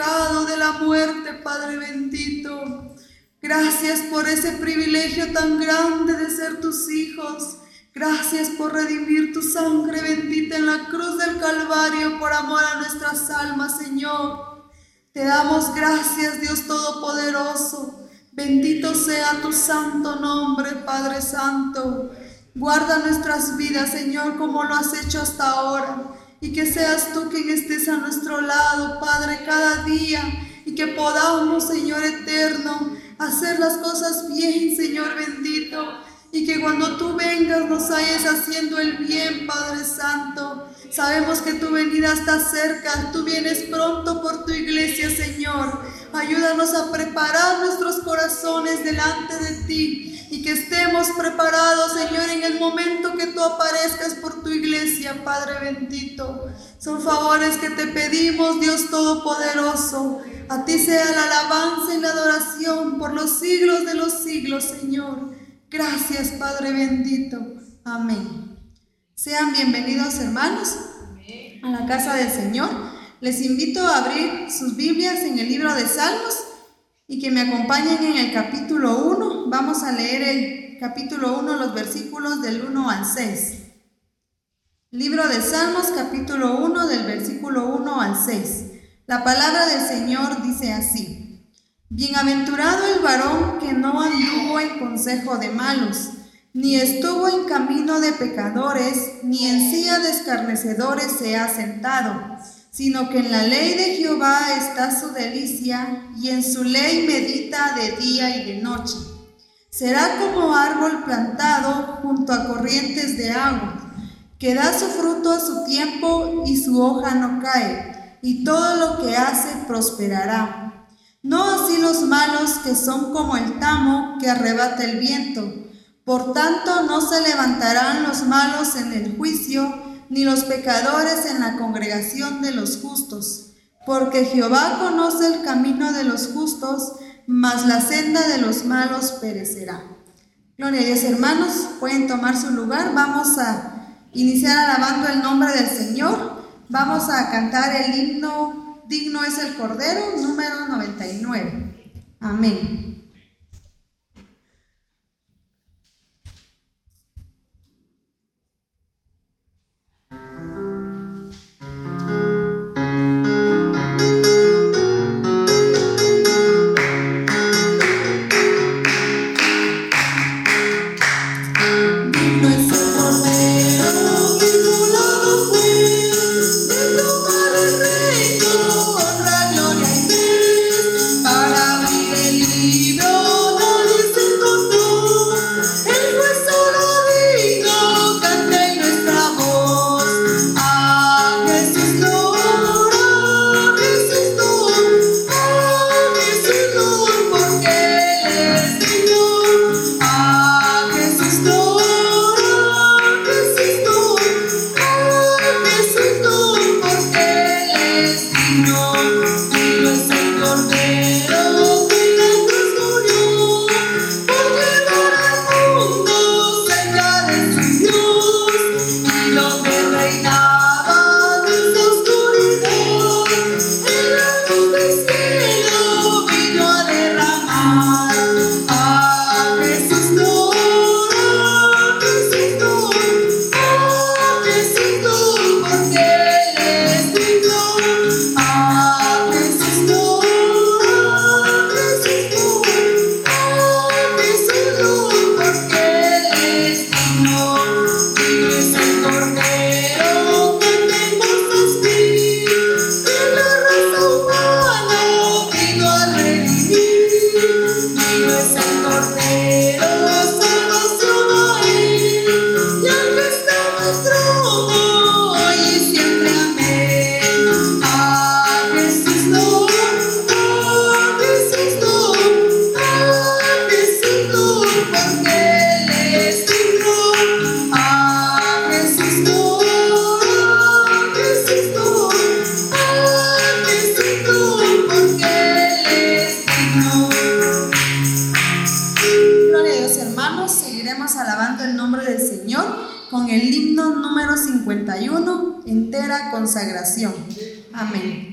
de la muerte, Padre bendito. Gracias por ese privilegio tan grande de ser tus hijos. Gracias por redimir tu sangre bendita en la cruz del Calvario por amor a nuestras almas, Señor. Te damos gracias, Dios Todopoderoso. Bendito sea tu santo nombre, Padre Santo. Guarda nuestras vidas, Señor, como lo has hecho hasta ahora. Y que seas tú quien estés a nuestro lado, Padre, cada día. Y que podamos, Señor eterno, hacer las cosas bien, Señor bendito. Y que cuando tú vengas nos hayas haciendo el bien, Padre Santo. Sabemos que tu venida está cerca, tú vienes pronto por tu iglesia, Señor. Ayúdanos a preparar nuestros corazones delante de ti y que estemos preparados, Señor, en el momento que tú aparezcas por tu iglesia, Padre bendito. Son favores que te pedimos, Dios Todopoderoso. A ti sea la alabanza y la adoración por los siglos de los siglos, Señor. Gracias, Padre bendito. Amén. Sean bienvenidos, hermanos, a la casa del Señor. Les invito a abrir sus Biblias en el libro de Salmos y que me acompañen en el capítulo 1. Vamos a leer el capítulo 1, los versículos del 1 al 6. Libro de Salmos, capítulo 1, del versículo 1 al 6. La palabra del Señor dice así. Bienaventurado el varón que no anduvo en consejo de malos, ni estuvo en camino de pecadores, ni en silla de escarnecedores se ha sentado sino que en la ley de Jehová está su delicia, y en su ley medita de día y de noche. Será como árbol plantado junto a corrientes de agua, que da su fruto a su tiempo y su hoja no cae, y todo lo que hace prosperará. No así los malos que son como el tamo que arrebata el viento. Por tanto no se levantarán los malos en el juicio, ni los pecadores en la congregación de los justos, porque Jehová conoce el camino de los justos, mas la senda de los malos perecerá. Gloria a Dios, hermanos, pueden tomar su lugar. Vamos a iniciar alabando el nombre del Señor. Vamos a cantar el himno Digno es el Cordero, número 99. Amén. Consagración. Amén.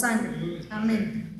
sangre. Amén.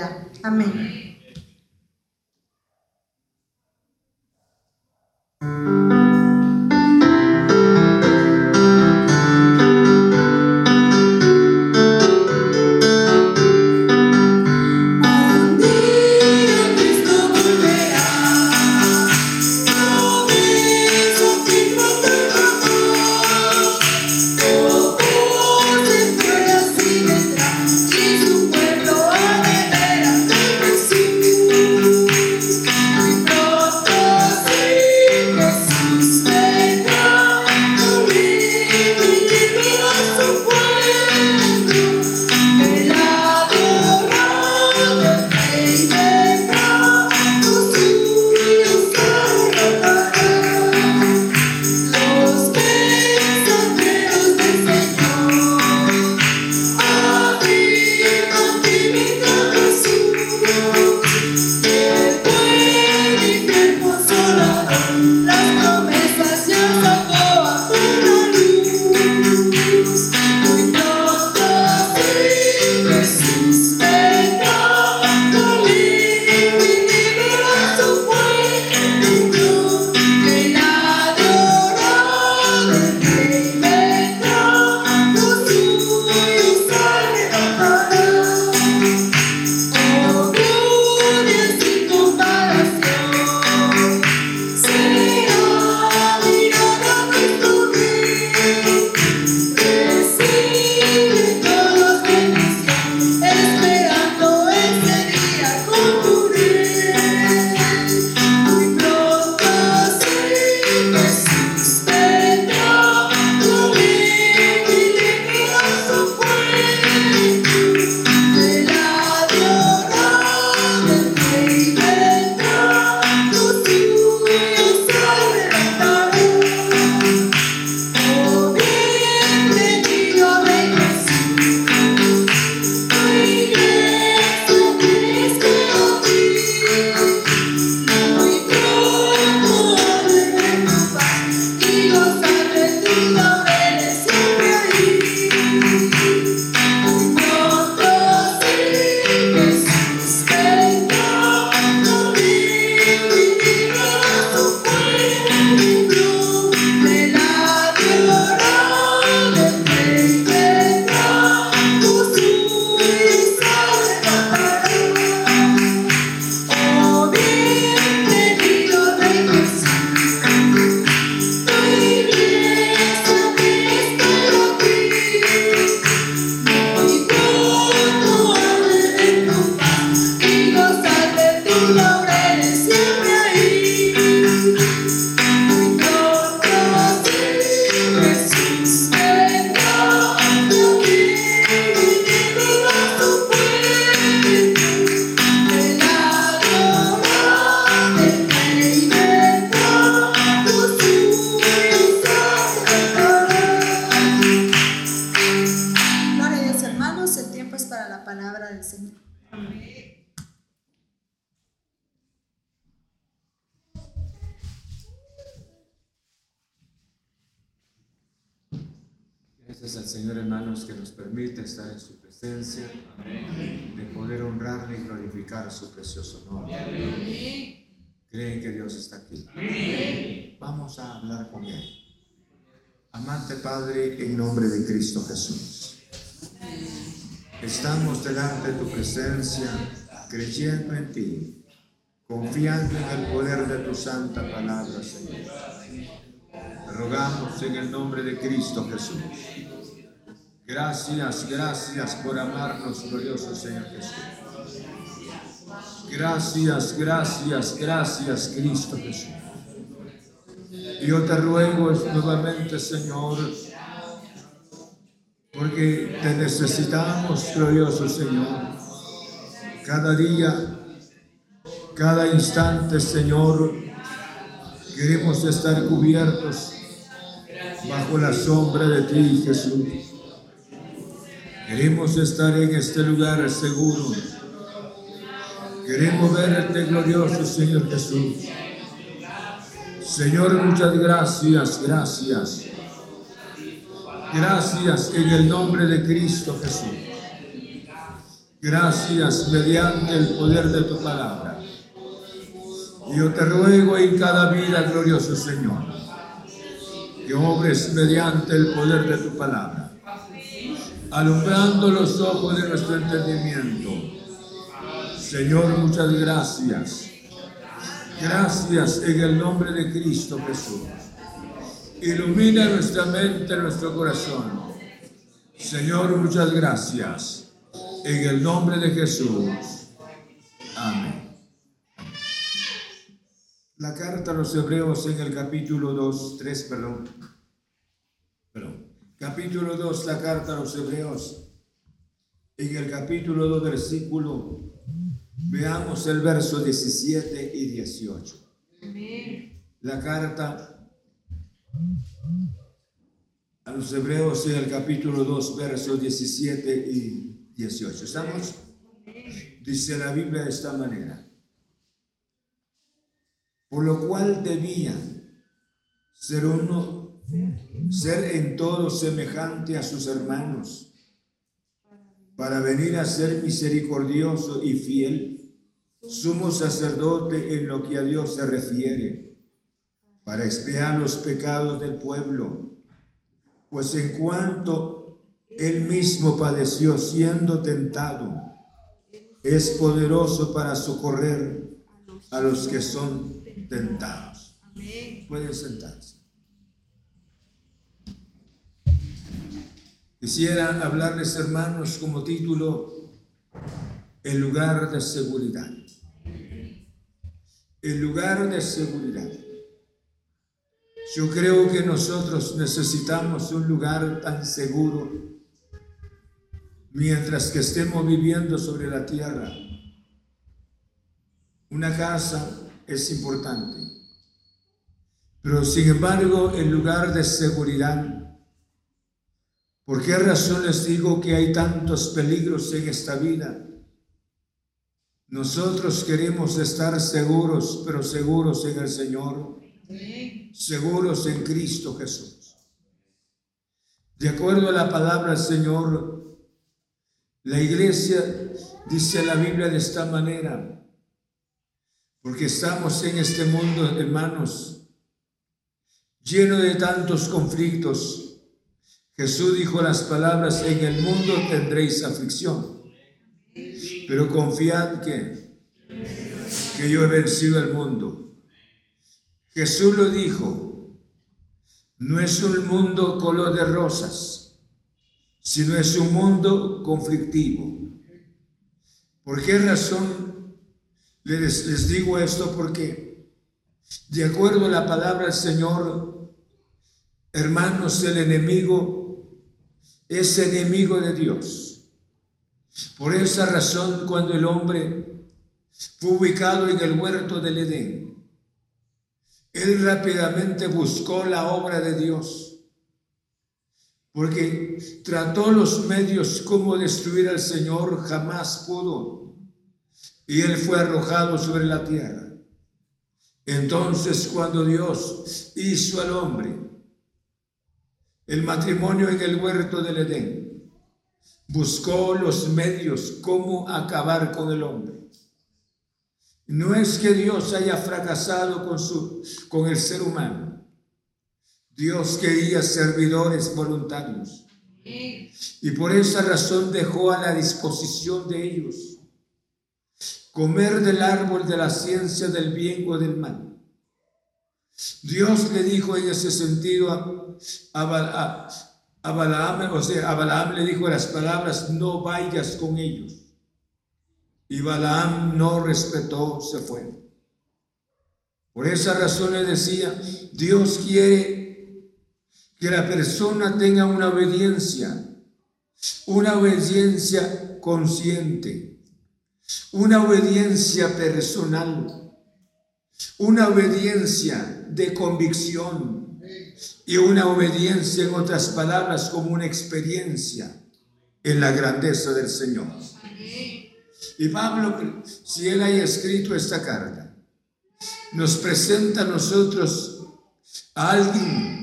Jesús. Glorificar su precioso nombre. Creen que Dios está aquí. Vamos a hablar con Él. Amante Padre, en nombre de Cristo Jesús. Estamos delante de tu presencia, creyendo en ti, confiando en el poder de tu santa palabra, Señor. rogamos en el nombre de Cristo Jesús. Gracias, gracias por amarnos, glorioso Señor Jesús. Gracias, gracias, gracias, Cristo Jesús. Yo te ruego nuevamente, Señor, porque te necesitamos, glorioso Señor. Cada día, cada instante, Señor, queremos estar cubiertos bajo la sombra de ti, Jesús. Queremos estar en este lugar seguro. Queremos verte glorioso, Señor Jesús. Señor, muchas gracias, gracias. Gracias en el nombre de Cristo Jesús. Gracias mediante el poder de tu palabra. Yo te ruego en cada vida, glorioso Señor, que obres mediante el poder de tu palabra, alumbrando los ojos de nuestro entendimiento. Señor, muchas gracias. Gracias en el nombre de Cristo Jesús. Ilumina nuestra mente, nuestro corazón. Señor, muchas gracias. En el nombre de Jesús. Amén. La carta a los hebreos en el capítulo 2, 3, perdón. Perdón. Capítulo 2, la carta a los hebreos. En el capítulo 2, versículo, veamos el verso 17 y 18. La carta a los hebreos en el capítulo 2, versos 17 y 18. ¿Estamos? Dice la Biblia de esta manera. Por lo cual debía ser uno, ser en todo semejante a sus hermanos, para venir a ser misericordioso y fiel, sumo sacerdote en lo que a Dios se refiere, para expiar los pecados del pueblo pues en cuanto él mismo padeció siendo tentado, es poderoso para socorrer a los que son tentados. Pueden sentarse. Quisiera hablarles, hermanos, como título, el lugar de seguridad. El lugar de seguridad. Yo creo que nosotros necesitamos un lugar tan seguro mientras que estemos viviendo sobre la tierra. Una casa es importante, pero sin embargo el lugar de seguridad. ¿Por qué razón les digo que hay tantos peligros en esta vida? Nosotros queremos estar seguros, pero seguros en el Señor seguros en Cristo Jesús. De acuerdo a la palabra Señor, la iglesia dice la Biblia de esta manera, porque estamos en este mundo, hermanos, lleno de tantos conflictos. Jesús dijo las palabras, en el mundo tendréis aflicción, pero confiad que, que yo he vencido el mundo. Jesús lo dijo, no es un mundo color de rosas, sino es un mundo conflictivo. ¿Por qué razón les, les digo esto? Porque de acuerdo a la palabra del Señor, hermanos, el enemigo es enemigo de Dios. Por esa razón, cuando el hombre fue ubicado en el huerto del Edén, él rápidamente buscó la obra de Dios, porque trató los medios como destruir al Señor, jamás pudo. Y él fue arrojado sobre la tierra. Entonces cuando Dios hizo al hombre, el matrimonio en el huerto del Edén. Buscó los medios cómo acabar con el hombre. No es que Dios haya fracasado con, su, con el ser humano. Dios quería servidores voluntarios. Y por esa razón dejó a la disposición de ellos comer del árbol de la ciencia del bien o del mal. Dios le dijo en ese sentido a, a, Balaam, o sea, a Balaam le dijo las palabras, no vayas con ellos. Y Balaam no respetó, se fue. Por esa razón le decía, Dios quiere que la persona tenga una obediencia, una obediencia consciente, una obediencia personal, una obediencia de convicción y una obediencia, en otras palabras, como una experiencia en la grandeza del Señor. Y Pablo, si él haya escrito esta carta, nos presenta a nosotros a alguien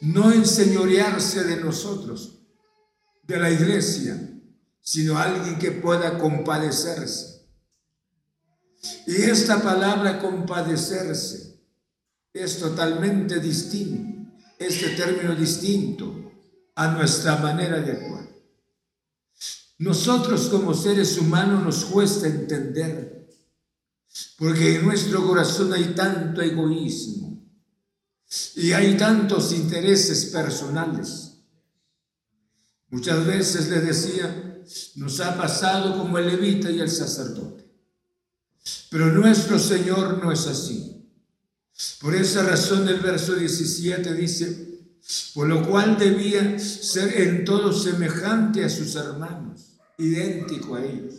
no enseñorearse de nosotros, de la iglesia, sino alguien que pueda compadecerse. Y esta palabra compadecerse es totalmente distinto, este término distinto a nuestra manera de actuar. Nosotros como seres humanos nos cuesta entender, porque en nuestro corazón hay tanto egoísmo y hay tantos intereses personales. Muchas veces le decía, nos ha pasado como el levita y el sacerdote, pero nuestro Señor no es así. Por esa razón el verso 17 dice, por lo cual debía ser en todo semejante a sus hermanos idéntico a ellos.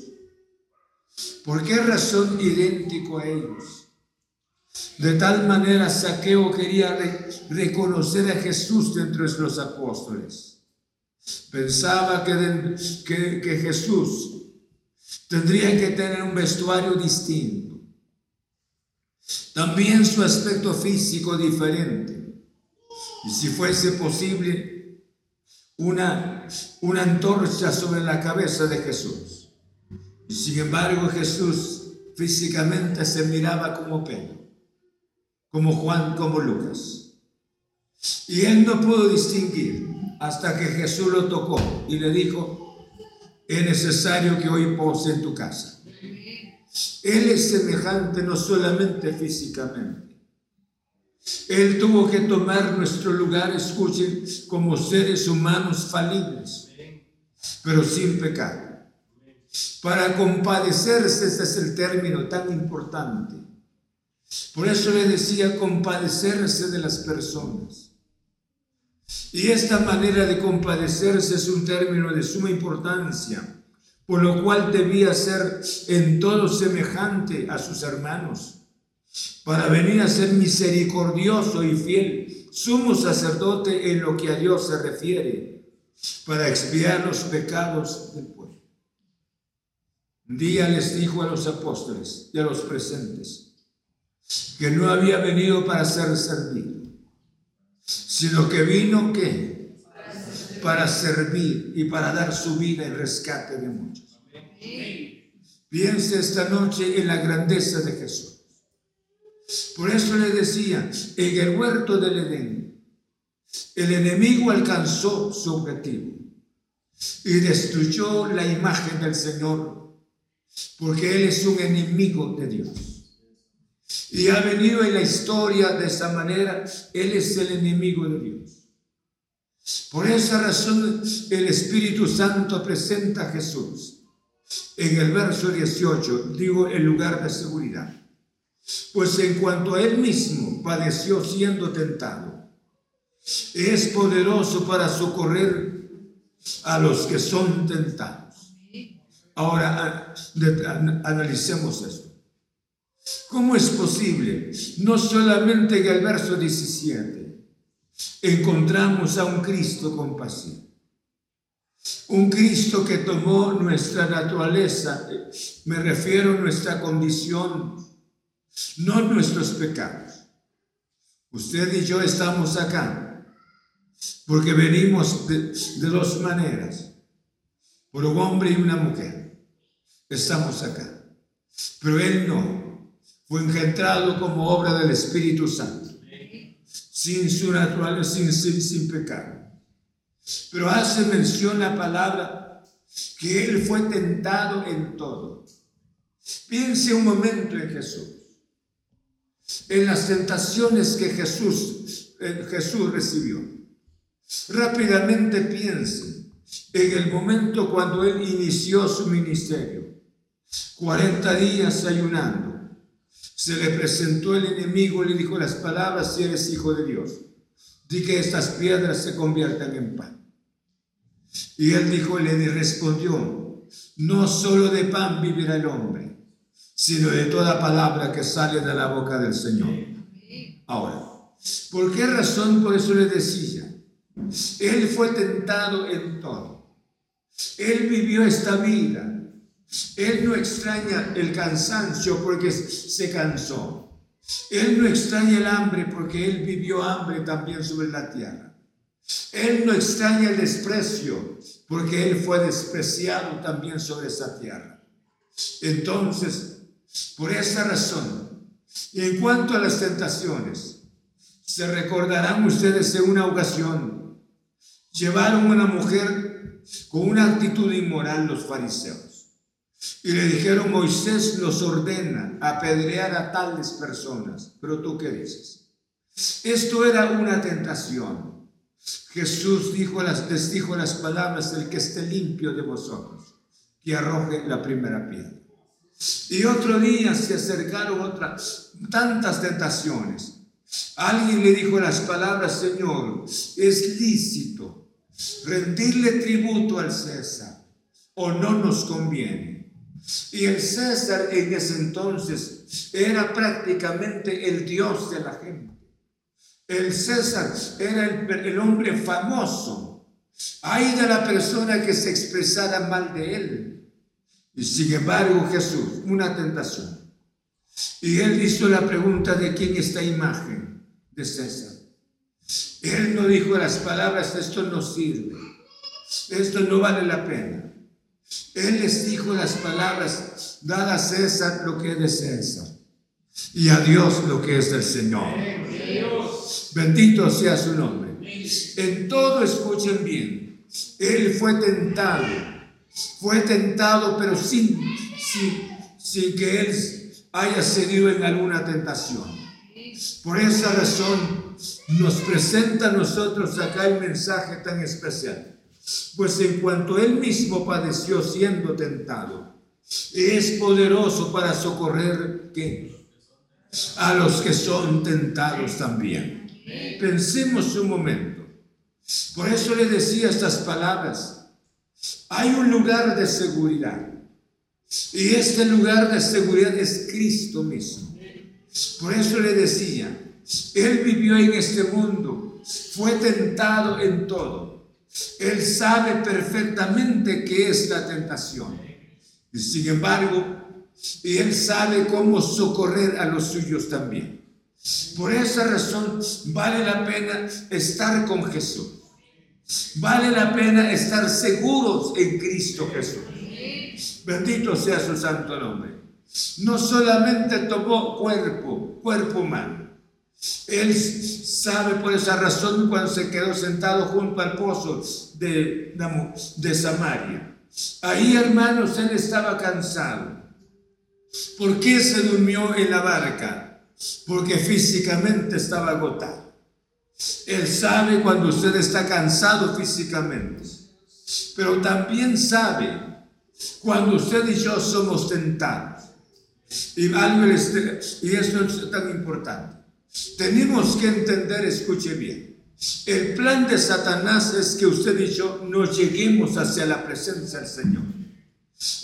¿Por qué razón idéntico a ellos? De tal manera Saqueo quería reconocer a Jesús dentro de los apóstoles. Pensaba que, que, que Jesús tendría que tener un vestuario distinto. También su aspecto físico diferente. Y si fuese posible, una, una antorcha sobre la cabeza de Jesús. Y sin embargo Jesús físicamente se miraba como Pedro, como Juan, como Lucas. Y él no pudo distinguir hasta que Jesús lo tocó y le dijo, es necesario que hoy pose en tu casa. Él es semejante no solamente físicamente, él tuvo que tomar nuestro lugar, escuchen, como seres humanos falibles, pero sin pecado. Para compadecerse, ese es el término tan importante. Por eso le decía compadecerse de las personas. Y esta manera de compadecerse es un término de suma importancia, por lo cual debía ser en todo semejante a sus hermanos para venir a ser misericordioso y fiel, sumo sacerdote en lo que a Dios se refiere, para expiar los pecados del pueblo. Un día les dijo a los apóstoles y a los presentes que no había venido para ser servido, sino que vino que para servir y para dar su vida en rescate de muchos. Piense esta noche en la grandeza de Jesús. Por eso le decía, en el huerto del Edén, el enemigo alcanzó su objetivo y destruyó la imagen del Señor, porque Él es un enemigo de Dios. Y ha venido en la historia de esa manera, Él es el enemigo de Dios. Por esa razón el Espíritu Santo presenta a Jesús en el verso 18, digo, el lugar de seguridad. Pues en cuanto a él mismo padeció siendo tentado, es poderoso para socorrer a los que son tentados. Ahora analicemos esto. ¿Cómo es posible? No solamente en el verso 17 encontramos a un Cristo compasivo. Un Cristo que tomó nuestra naturaleza, me refiero a nuestra condición no nuestros pecados. Usted y yo estamos acá porque venimos de, dos maneras, por un hombre y una mujer. Estamos acá. Pero Él no. Fue engendrado como obra del Espíritu Santo. Sin su naturaleza, sin, sin, sin pecado. Pero hace mención la palabra que Él fue tentado en todo. Piense un momento en Jesús. En las tentaciones que Jesús, eh, Jesús recibió. Rápidamente piensen en el momento cuando él inició su ministerio. 40 días ayunando. Se le presentó el enemigo y le dijo las palabras, si eres hijo de Dios, di que estas piedras se conviertan en pan. Y él dijo, le respondió, no solo de pan vivirá el hombre, sino de toda palabra que sale de la boca del Señor. Ahora, ¿por qué razón por eso le decía? Él fue tentado en todo. Él vivió esta vida. Él no extraña el cansancio porque se cansó. Él no extraña el hambre porque él vivió hambre también sobre la tierra. Él no extraña el desprecio porque él fue despreciado también sobre esa tierra. Entonces, por esa razón, en cuanto a las tentaciones, se recordarán ustedes en una ocasión llevaron a una mujer con una actitud inmoral los fariseos. Y le dijeron, Moisés nos ordena apedrear a tales personas. Pero tú qué dices? Esto era una tentación. Jesús dijo las, les dijo las palabras, el que esté limpio de vosotros, que arroje la primera piedra. Y otro día se acercaron otras tantas tentaciones. Alguien le dijo las palabras, Señor, es lícito rendirle tributo al César o no nos conviene. Y el César en ese entonces era prácticamente el dios de la gente. El César era el, hombre famoso. Hay de la persona que se expresara mal de él. Y sin embargo Jesús, una tentación. Y él hizo la pregunta de quién esta imagen de César. Él no dijo las palabras, esto no sirve, esto no vale la pena. Él les dijo las palabras, dad a César lo que es de César y a Dios lo que es del Señor. Bendito sea su nombre. En todo escuchen bien. Él fue tentado, fue tentado, pero sin, sin, sin que él haya cedido en alguna tentación. Por esa razón nos presenta a nosotros acá el mensaje tan especial. Pues en cuanto él mismo padeció siendo tentado, es poderoso para socorrer a los que son tentados también. Pensemos un momento. Por eso le decía estas palabras. Hay un lugar de seguridad. Y este lugar de seguridad es Cristo mismo. Por eso le decía, Él vivió en este mundo, fue tentado en todo. Él sabe perfectamente qué es la tentación. Y sin embargo, Él sabe cómo socorrer a los suyos también. Por esa razón vale la pena estar con Jesús. Vale la pena estar seguros en Cristo Jesús. Bendito sea su santo nombre no solamente tomó cuerpo, cuerpo humano. Él sabe por esa razón cuando se quedó sentado junto al pozo de, Samaria. Ahí, hermanos, él estaba cansado. ¿Por qué se durmió en la barca? Porque físicamente estaba agotado. Él sabe cuando usted está cansado físicamente, pero también sabe cuando usted y yo somos tentados. Y, y esto es tan importante. Tenemos que entender, escuche bien, el plan de Satanás es que usted y yo no lleguemos hacia la presencia del Señor.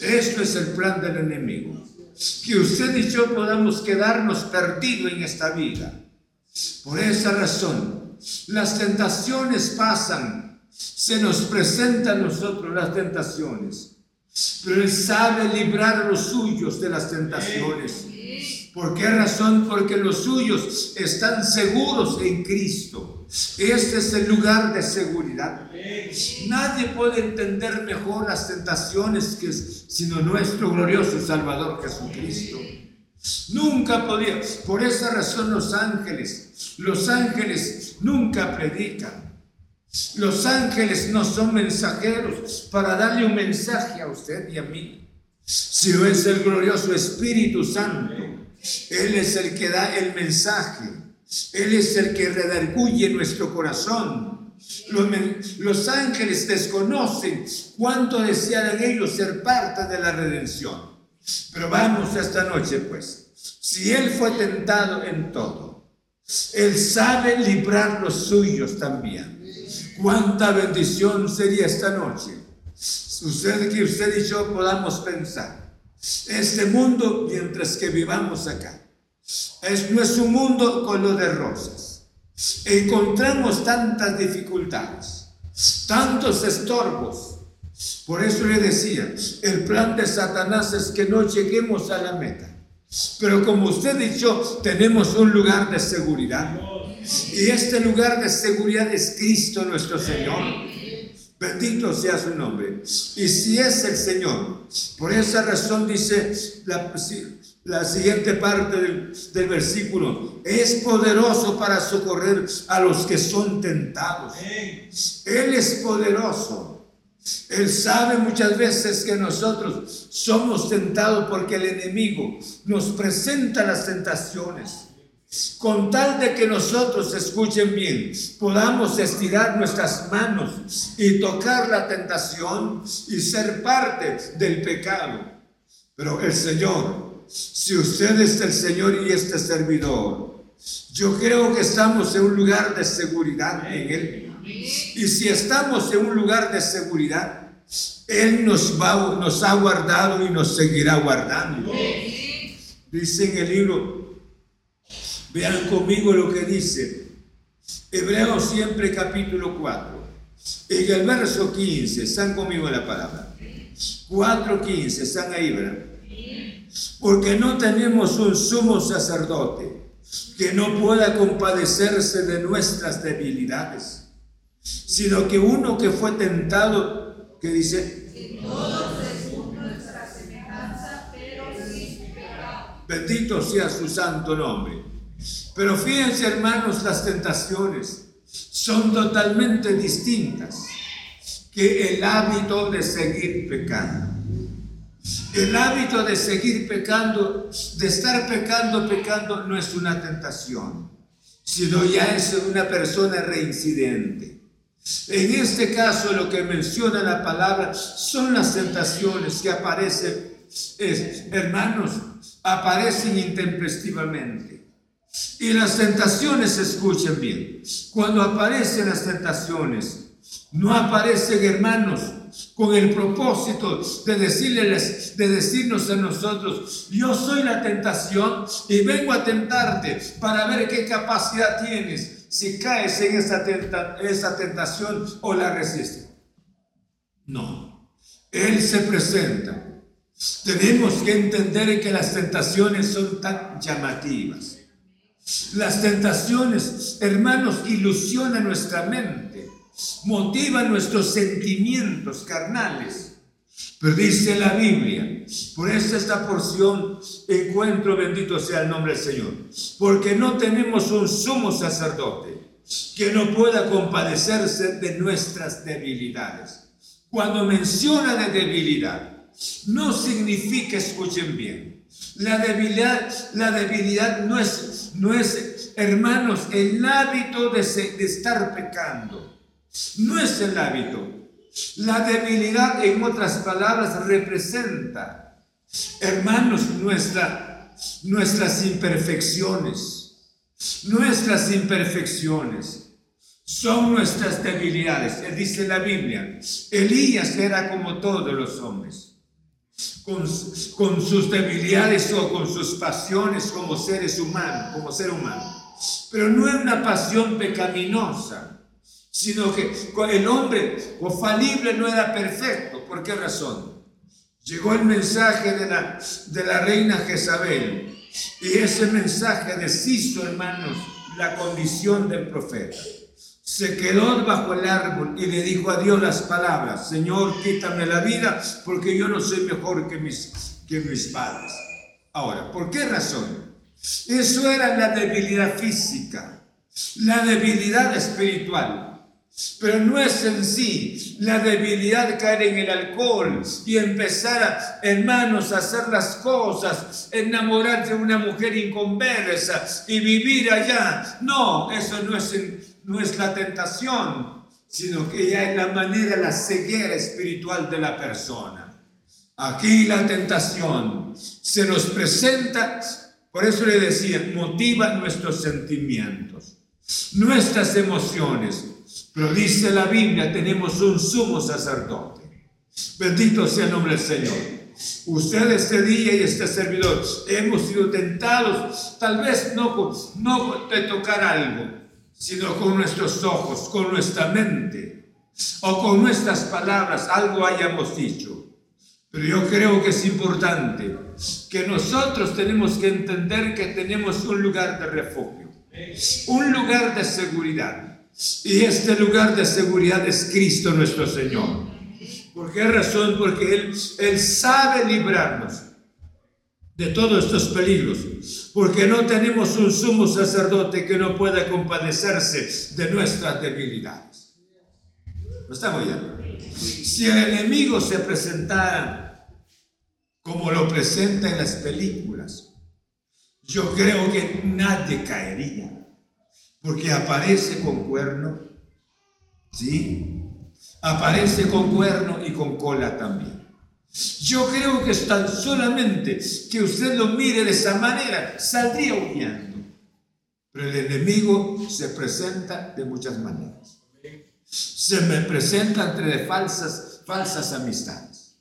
Esto es el plan del enemigo. Que usted y yo podamos quedarnos perdidos en esta vida. Por esa razón, las tentaciones pasan, se nos presentan a nosotros las tentaciones. Pero Él sabe librar a los suyos de las tentaciones. ¿Por qué razón? Porque los suyos están seguros en Cristo. Este es el lugar de seguridad. Nadie puede entender mejor las tentaciones que sino nuestro glorioso Salvador Jesucristo. Nunca podía. Por esa razón los ángeles, los ángeles nunca predican. Los ángeles no son mensajeros para darle un mensaje a usted y a mí. Si no es el glorioso Espíritu Santo, Él es el que da el mensaje. Él es el que redarguye nuestro corazón. Los, ángeles desconocen cuánto desean ellos ser parte de la redención. Pero vamos esta noche, pues. Si Él fue tentado en todo, Él sabe librar los suyos también. Cuánta bendición sería esta noche. Usted que usted y yo podamos pensar. Este mundo, mientras que vivamos acá, es, no es un mundo color de rosas. Encontramos tantas dificultades, tantos estorbos, por eso le decía, el plan de Satanás es que no lleguemos a la meta. Pero como usted yo tenemos un lugar de seguridad. Y este lugar de seguridad es Cristo nuestro Señor. Bendito sea su nombre. Y si es el Señor, por esa razón dice la, siguiente parte del, del, versículo, es poderoso para socorrer a los que son tentados. Él es poderoso. Él sabe muchas veces que nosotros somos tentados porque el enemigo nos presenta las tentaciones. Con tal de que nosotros, escuchen bien, podamos estirar nuestras manos y tocar la tentación y ser parte del pecado. Pero el Señor, si usted es el Señor y este servidor, yo creo que estamos en un lugar de seguridad en Él. Y si estamos en un lugar de seguridad, Él nos, va, nos ha guardado y nos seguirá guardando. Dice en el libro, vean conmigo lo que dice, Hebreos siempre capítulo 4, en el verso 15, están conmigo en la palabra. 4.15, están ahí, ¿verdad? Porque no tenemos un sumo sacerdote que no pueda compadecerse de nuestras debilidades sino que uno que fue tentado, que dice, Bendito sea su santo nombre. Pero fíjense hermanos, las tentaciones son totalmente distintas que el hábito de seguir pecando. El hábito de seguir pecando, de estar pecando, pecando, no es una tentación, sino ya es una persona reincidente. En este caso lo que menciona la palabra son las tentaciones que aparecen, hermanos, aparecen intempestivamente. Y las tentaciones, escuchen bien, cuando aparecen las tentaciones, no aparecen hermanos con el propósito de decirles, de decirnos a nosotros, yo soy la tentación y vengo a tentarte para ver qué capacidad tienes si caes en esa, esa tentación o la resistes. No, Él se presenta. Tenemos que entender que las tentaciones son tan llamativas. Las tentaciones, hermanos, ilusionan nuestra mente, motivan nuestros sentimientos carnales pero dice la Biblia, por eso esta porción encuentro, bendito sea el nombre del Señor, porque no tenemos un sumo sacerdote que no pueda compadecerse de nuestras debilidades. Cuando menciona de debilidad, no significa, escuchen bien, la debilidad, la debilidad no es, no es, hermanos, el hábito de, de estar pecando. No es el hábito, la debilidad, en otras palabras, representa, hermanos, nuestra, nuestras imperfecciones. Nuestras imperfecciones son nuestras debilidades. Dice la Biblia, Elías era como todos los hombres. Con, sus debilidades o con sus pasiones como seres humanos, como ser humano. Pero no es una pasión pecaminosa, sino que el hombre o falible no era perfecto. ¿Por qué razón? Llegó el mensaje de la, de la reina Jezabel y ese mensaje deshizo, hermanos, la condición del profeta. Se quedó bajo el árbol y le dijo a Dios las palabras, Señor, quítame la vida porque yo no soy mejor que mis, que mis padres. Ahora, ¿por qué razón? Eso era la debilidad física, la debilidad espiritual. Pero no es en sí la debilidad de caer en el alcohol y empezar, a, hermanos, a hacer las cosas, enamorarse de una mujer inconversa y vivir allá. No, eso no es, no es la tentación, sino que ya es la manera, la ceguera espiritual de la persona. Aquí la tentación se nos presenta, por eso le decía, motiva nuestros sentimientos, nuestras emociones pero dice la Biblia, tenemos un sumo sacerdote. Bendito sea el nombre del Señor. Usted este día y este servidor hemos sido tentados, tal vez no, no de tocar algo, sino con nuestros ojos, con nuestra mente o con nuestras palabras, algo hayamos dicho. Pero yo creo que es importante que nosotros tenemos que entender que tenemos un lugar de refugio, un lugar de seguridad. Y este lugar de seguridad es Cristo nuestro Señor. ¿Por qué razón? Porque Él, Él sabe librarnos de todos estos peligros. Porque no tenemos un sumo sacerdote que no pueda compadecerse de nuestras debilidades. ¿No estamos ya? Si el enemigo se presentara como lo presenta en las películas, yo creo que nadie caería porque aparece con cuerno, ¿sí? Aparece con cuerno y con cola también. Yo creo que es tan solamente que usted lo mire de esa manera, saldría huyendo. Pero el enemigo se presenta de muchas maneras. Se me presenta entre falsas, falsas amistades.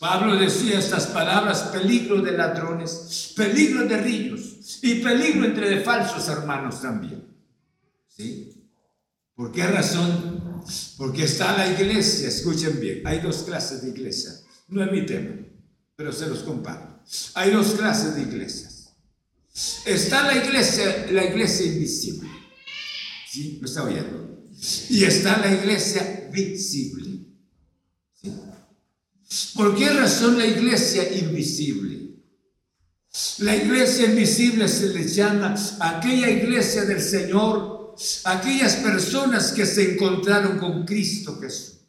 Pablo decía estas palabras, peligro de ladrones, peligro de ríos y peligro entre falsos hermanos también. ¿Por qué razón? Porque está la iglesia, escuchen bien, hay dos clases de iglesia, no es mi tema, pero se los comparto. Hay dos clases de iglesias. Está la iglesia, la iglesia invisible. ¿Sí? ¿Me está oyendo? Y está la iglesia visible. ¿Por qué razón la iglesia invisible? La iglesia invisible se le llama aquella iglesia del Señor aquellas personas que se encontraron con Cristo Jesús.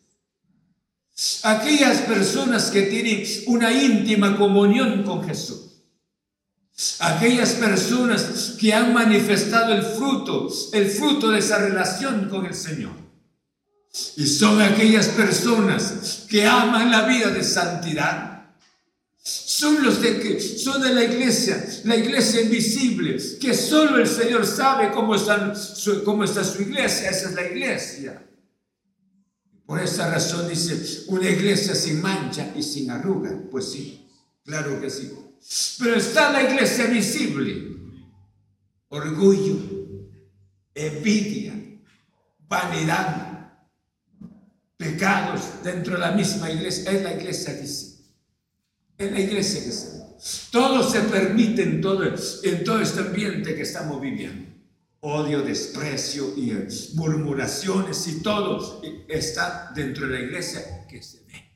Aquellas personas que tienen una íntima comunión con Jesús. Aquellas personas que han manifestado el fruto, el fruto de esa relación con el Señor. Y son aquellas personas que aman la vida de santidad, son los de que son de la iglesia, la iglesia invisible, que solo el Señor sabe cómo, están, cómo está su iglesia, esa es la iglesia. Por esa razón dice, una iglesia sin mancha y sin arruga. Pues sí, claro que sí. Pero está la iglesia visible. Orgullo, envidia, vanidad, pecados dentro de la misma iglesia. Es la iglesia visible en la iglesia que se Todo se permite en todo, en todo este ambiente que estamos viviendo. Odio, desprecio y murmuraciones y todo está dentro de la iglesia que se ve.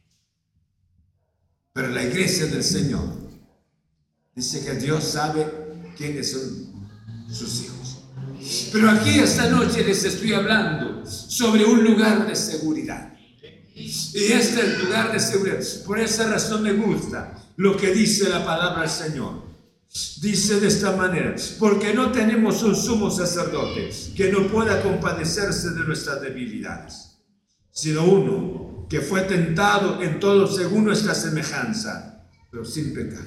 Pero la iglesia del Señor dice que Dios sabe quiénes son sus hijos. Pero aquí esta noche les estoy hablando sobre un lugar de seguridad. Y este es el lugar de seguridad. Por esa razón me gusta lo que dice la palabra del Señor. Dice de esta manera, porque no tenemos un sumo sacerdote que no pueda compadecerse de nuestras debilidades, sino uno que fue tentado en todo según nuestra semejanza, pero sin pecar.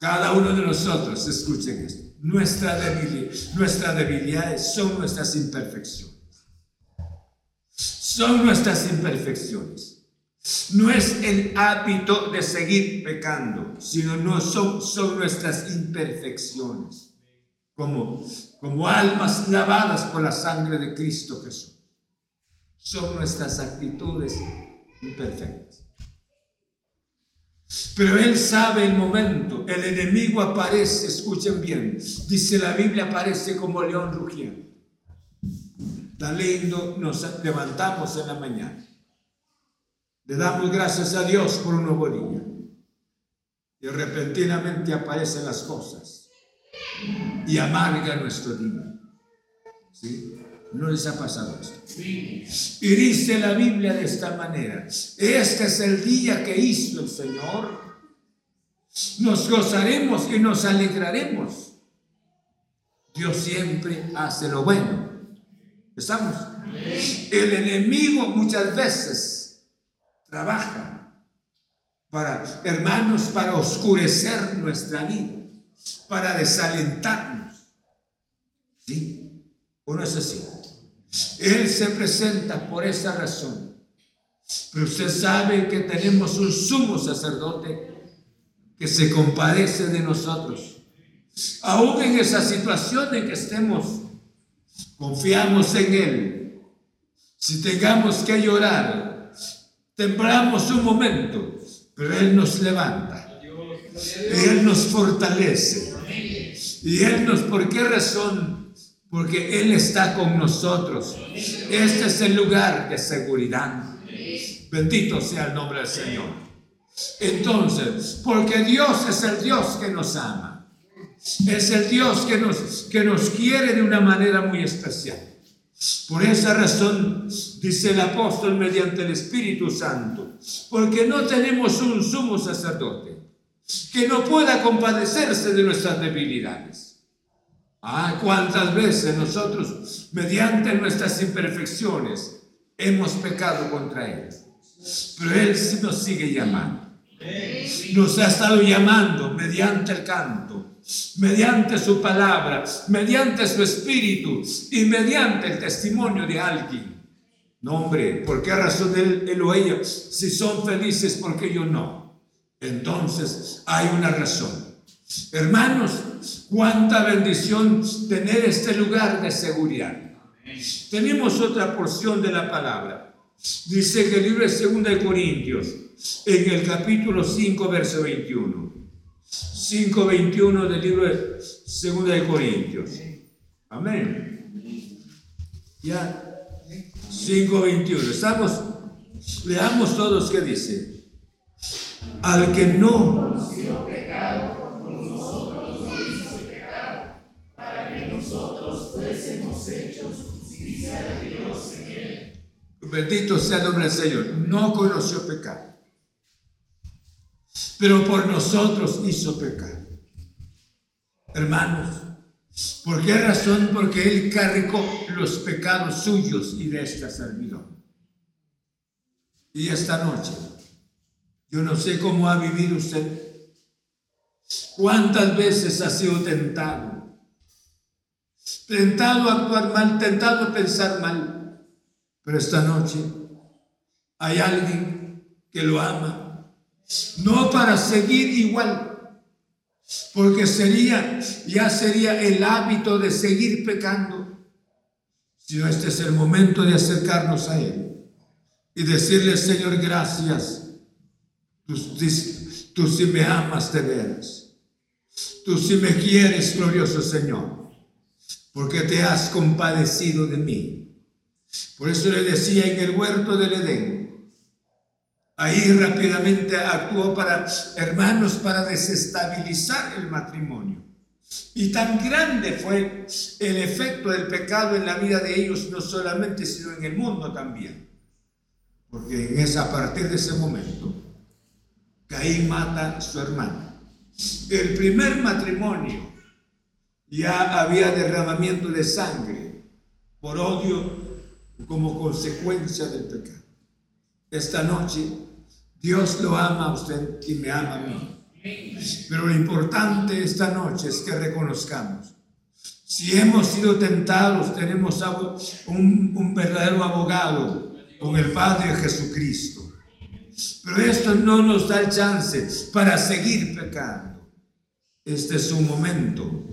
Cada uno de nosotros, escuchen esto, nuestra debilidad, nuestras debilidades son nuestras imperfecciones son nuestras imperfecciones. No es el hábito de seguir pecando, sino no son, son nuestras imperfecciones, como, como almas lavadas por la sangre de Cristo Jesús. Son nuestras actitudes imperfectas. Pero Él sabe el momento, el enemigo aparece, escuchen bien, dice la Biblia, aparece como león rugiendo. Tan lindo, nos levantamos en la mañana. Le damos gracias a Dios por un nuevo día. Y repentinamente aparecen las cosas y amarga nuestro día. ¿Sí? ¿No les ha pasado esto? Y dice la Biblia de esta manera, este es el día que hizo el Señor. Nos gozaremos y nos alegraremos. Dios siempre hace lo bueno. ¿Estamos? El enemigo muchas veces trabaja para, hermanos, para oscurecer nuestra vida, para desalentarnos. ¿Sí? ¿O no es así? Él se presenta por esa razón. Pero usted sabe que tenemos un sumo sacerdote que se compadece de nosotros. Aún en esa situación en que estemos, confiamos en Él. Si tengamos que llorar, temblamos un momento, pero Él nos levanta. Él nos fortalece. Y Él nos, ¿por qué razón? porque Él está con nosotros. Este es el lugar de seguridad. Bendito sea el nombre del Señor. Entonces, porque Dios es el Dios que nos ama. Es el Dios que nos, que nos quiere de una manera muy especial. Por esa razón, dice el apóstol mediante el Espíritu Santo, porque no tenemos un sumo sacerdote que no pueda compadecerse de nuestras debilidades Ah, cuántas veces nosotros, mediante nuestras imperfecciones, hemos pecado contra Él. Pero Él nos sigue llamando. Nos ha estado llamando mediante el canto, mediante su palabra, mediante su espíritu y mediante el testimonio de alguien. No, hombre, ¿por qué razón él, o ella? Si son felices, ¿por qué yo no? Entonces hay una razón. Hermanos, cuánta bendición tener este lugar de seguridad. Tenemos otra porción de la palabra. Dice que el libro de 2 de Corintios, en el capítulo 5, verso 21. 5, 21 del libro de 2 de Corintios. Amén. Ya, 5, 21. Estamos, leamos todos qué dice. Al que no Bendito sea el nombre del Señor. No conoció pecado. Pero por nosotros hizo pecado. Hermanos, ¿por qué razón? Porque Él cargó los pecados suyos y de esta servidor. Y esta noche, yo no sé cómo ha vivido usted. ¿Cuántas veces ha sido tentado? Tentado a actuar mal, tentado a pensar mal pero esta noche hay alguien que lo ama, no para seguir igual, porque sería, ya sería el hábito de seguir pecando, sino este es el momento de acercarnos a Él y decirle, Señor, gracias, tú, tú sí me amas de veras, tú sí me quieres, glorioso Señor, porque te has compadecido de mí por eso le decía en el huerto del Edén. Ahí rápidamente actuó para, hermanos, para desestabilizar el matrimonio. Y tan grande fue el efecto del pecado en la vida de ellos, no solamente, sino en el mundo también. Porque en esa, a partir de ese momento, Caín mata a su hermano. El primer matrimonio ya había derramamiento de sangre por odio como consecuencia del pecado. Esta noche Dios lo ama a usted y me ama a mí. Pero lo importante esta noche es que reconozcamos. Si hemos sido tentados, tenemos un, un verdadero abogado con el Padre Jesucristo. Pero esto no nos da el chance para seguir pecando. Este es un momento.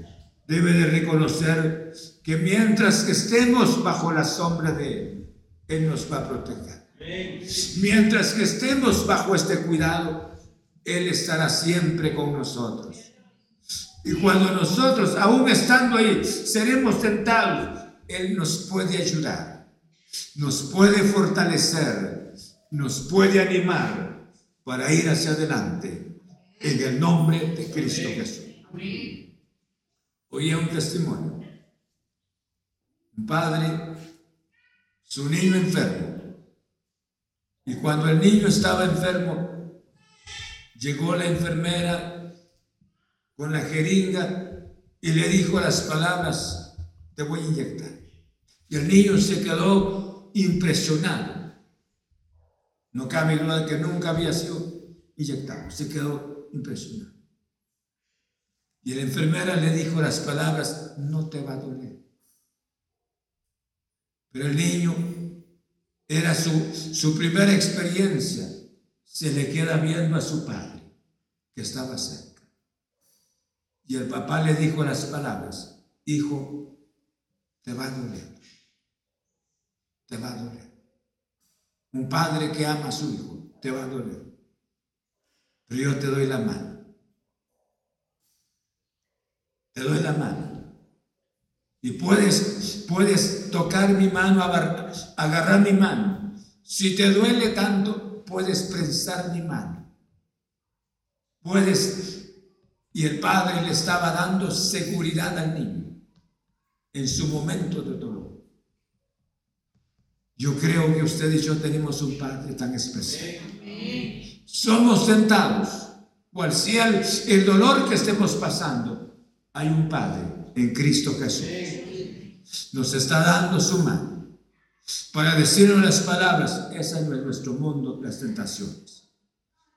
Debe de reconocer que mientras estemos bajo la sombra de Él, Él nos va a proteger. Mientras que estemos bajo este cuidado, Él estará siempre con nosotros. Y cuando nosotros, aún estando ahí, seremos tentados, Él nos puede ayudar, nos puede fortalecer, nos puede animar para ir hacia adelante en el nombre de Cristo Jesús. Oía un testimonio. Un padre, su niño enfermo. Y cuando el niño estaba enfermo, llegó la enfermera con la jeringa y le dijo las palabras, te voy a inyectar. Y el niño se quedó impresionado. No cabe duda que nunca había sido inyectado, se quedó impresionado. Y la enfermera le dijo las palabras, no te va a doler. Pero el niño era su, su primera experiencia. Se le queda viendo a su padre, que estaba cerca. Y el papá le dijo las palabras, hijo, te va a doler. Te va a doler. Un padre que ama a su hijo, te va a doler. Pero yo te doy la mano. Te doy la mano. Y puedes, puedes tocar mi mano, agarrar, mi mano. Si te duele tanto, puedes prensar mi mano. Puedes, y el padre le estaba dando seguridad al niño en su momento de dolor. Yo creo que usted y yo tenemos un padre tan especial. Somos sentados, cual sea el dolor que estemos pasando, hay un padre en Cristo Jesús. Nos está dando su mano para decirnos las palabras, no es nuestro mundo, las tentaciones.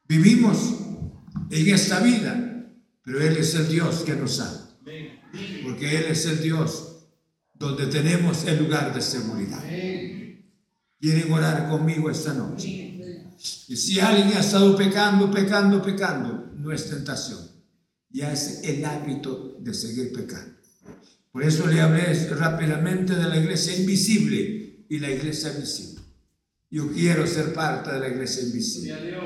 Vivimos en esta vida, pero Él es el Dios que nos ama. Porque Él es el Dios donde tenemos el lugar de seguridad. Quieren orar conmigo esta noche. Y si alguien ha estado pecando, pecando, pecando, no es tentación. Ya es el hábito de seguir pecando. Por eso le hablé rápidamente de la iglesia invisible y la iglesia visible. Yo quiero ser parte de la iglesia invisible.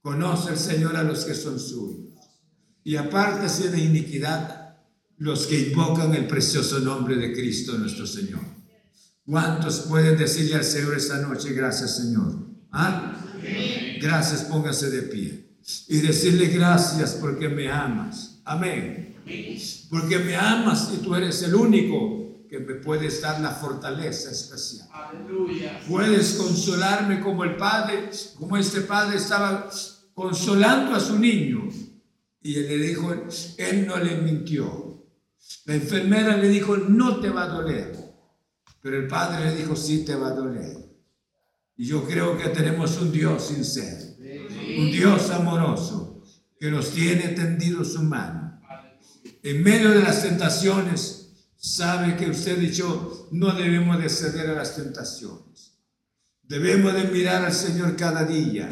Conoce el Señor a los que son suyos. Y apártese de iniquidad los que invocan el precioso nombre de Cristo nuestro Señor. ¿Cuántos pueden decirle al Señor esta noche, gracias Señor? ¿Ah? Gracias, póngase de pie. Y decirle gracias porque me amas. Amén. Porque me amas y tú eres el único que me puedes dar la fortaleza especial. Puedes consolarme como el Padre, como este Padre estaba consolando a su niño. Y él le dijo, él no le mintió. La enfermera le dijo, no te va a doler. Pero el Padre le dijo, sí te va a doler. Y yo creo que tenemos un Dios sincero, un Dios amoroso, que nos tiene tendido su mano en medio de las tentaciones, sabe que usted y yo no debemos de ceder a las tentaciones. Debemos de mirar al Señor cada día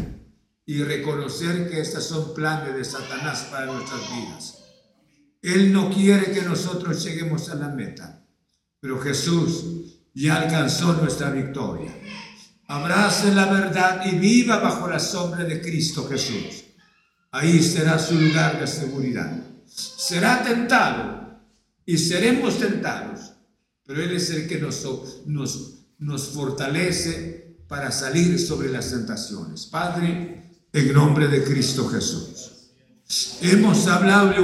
y reconocer que estas son planes de Satanás para nuestras vidas. Él no quiere que nosotros lleguemos a la meta, pero Jesús ya alcanzó nuestra victoria. Abrace la verdad y viva bajo la sombra de Cristo Jesús. Ahí será su lugar de seguridad será tentado y seremos tentados, pero Él es el que nos, nos, nos fortalece para salir sobre las tentaciones. Padre, en nombre de Cristo Jesús. Hemos hablado un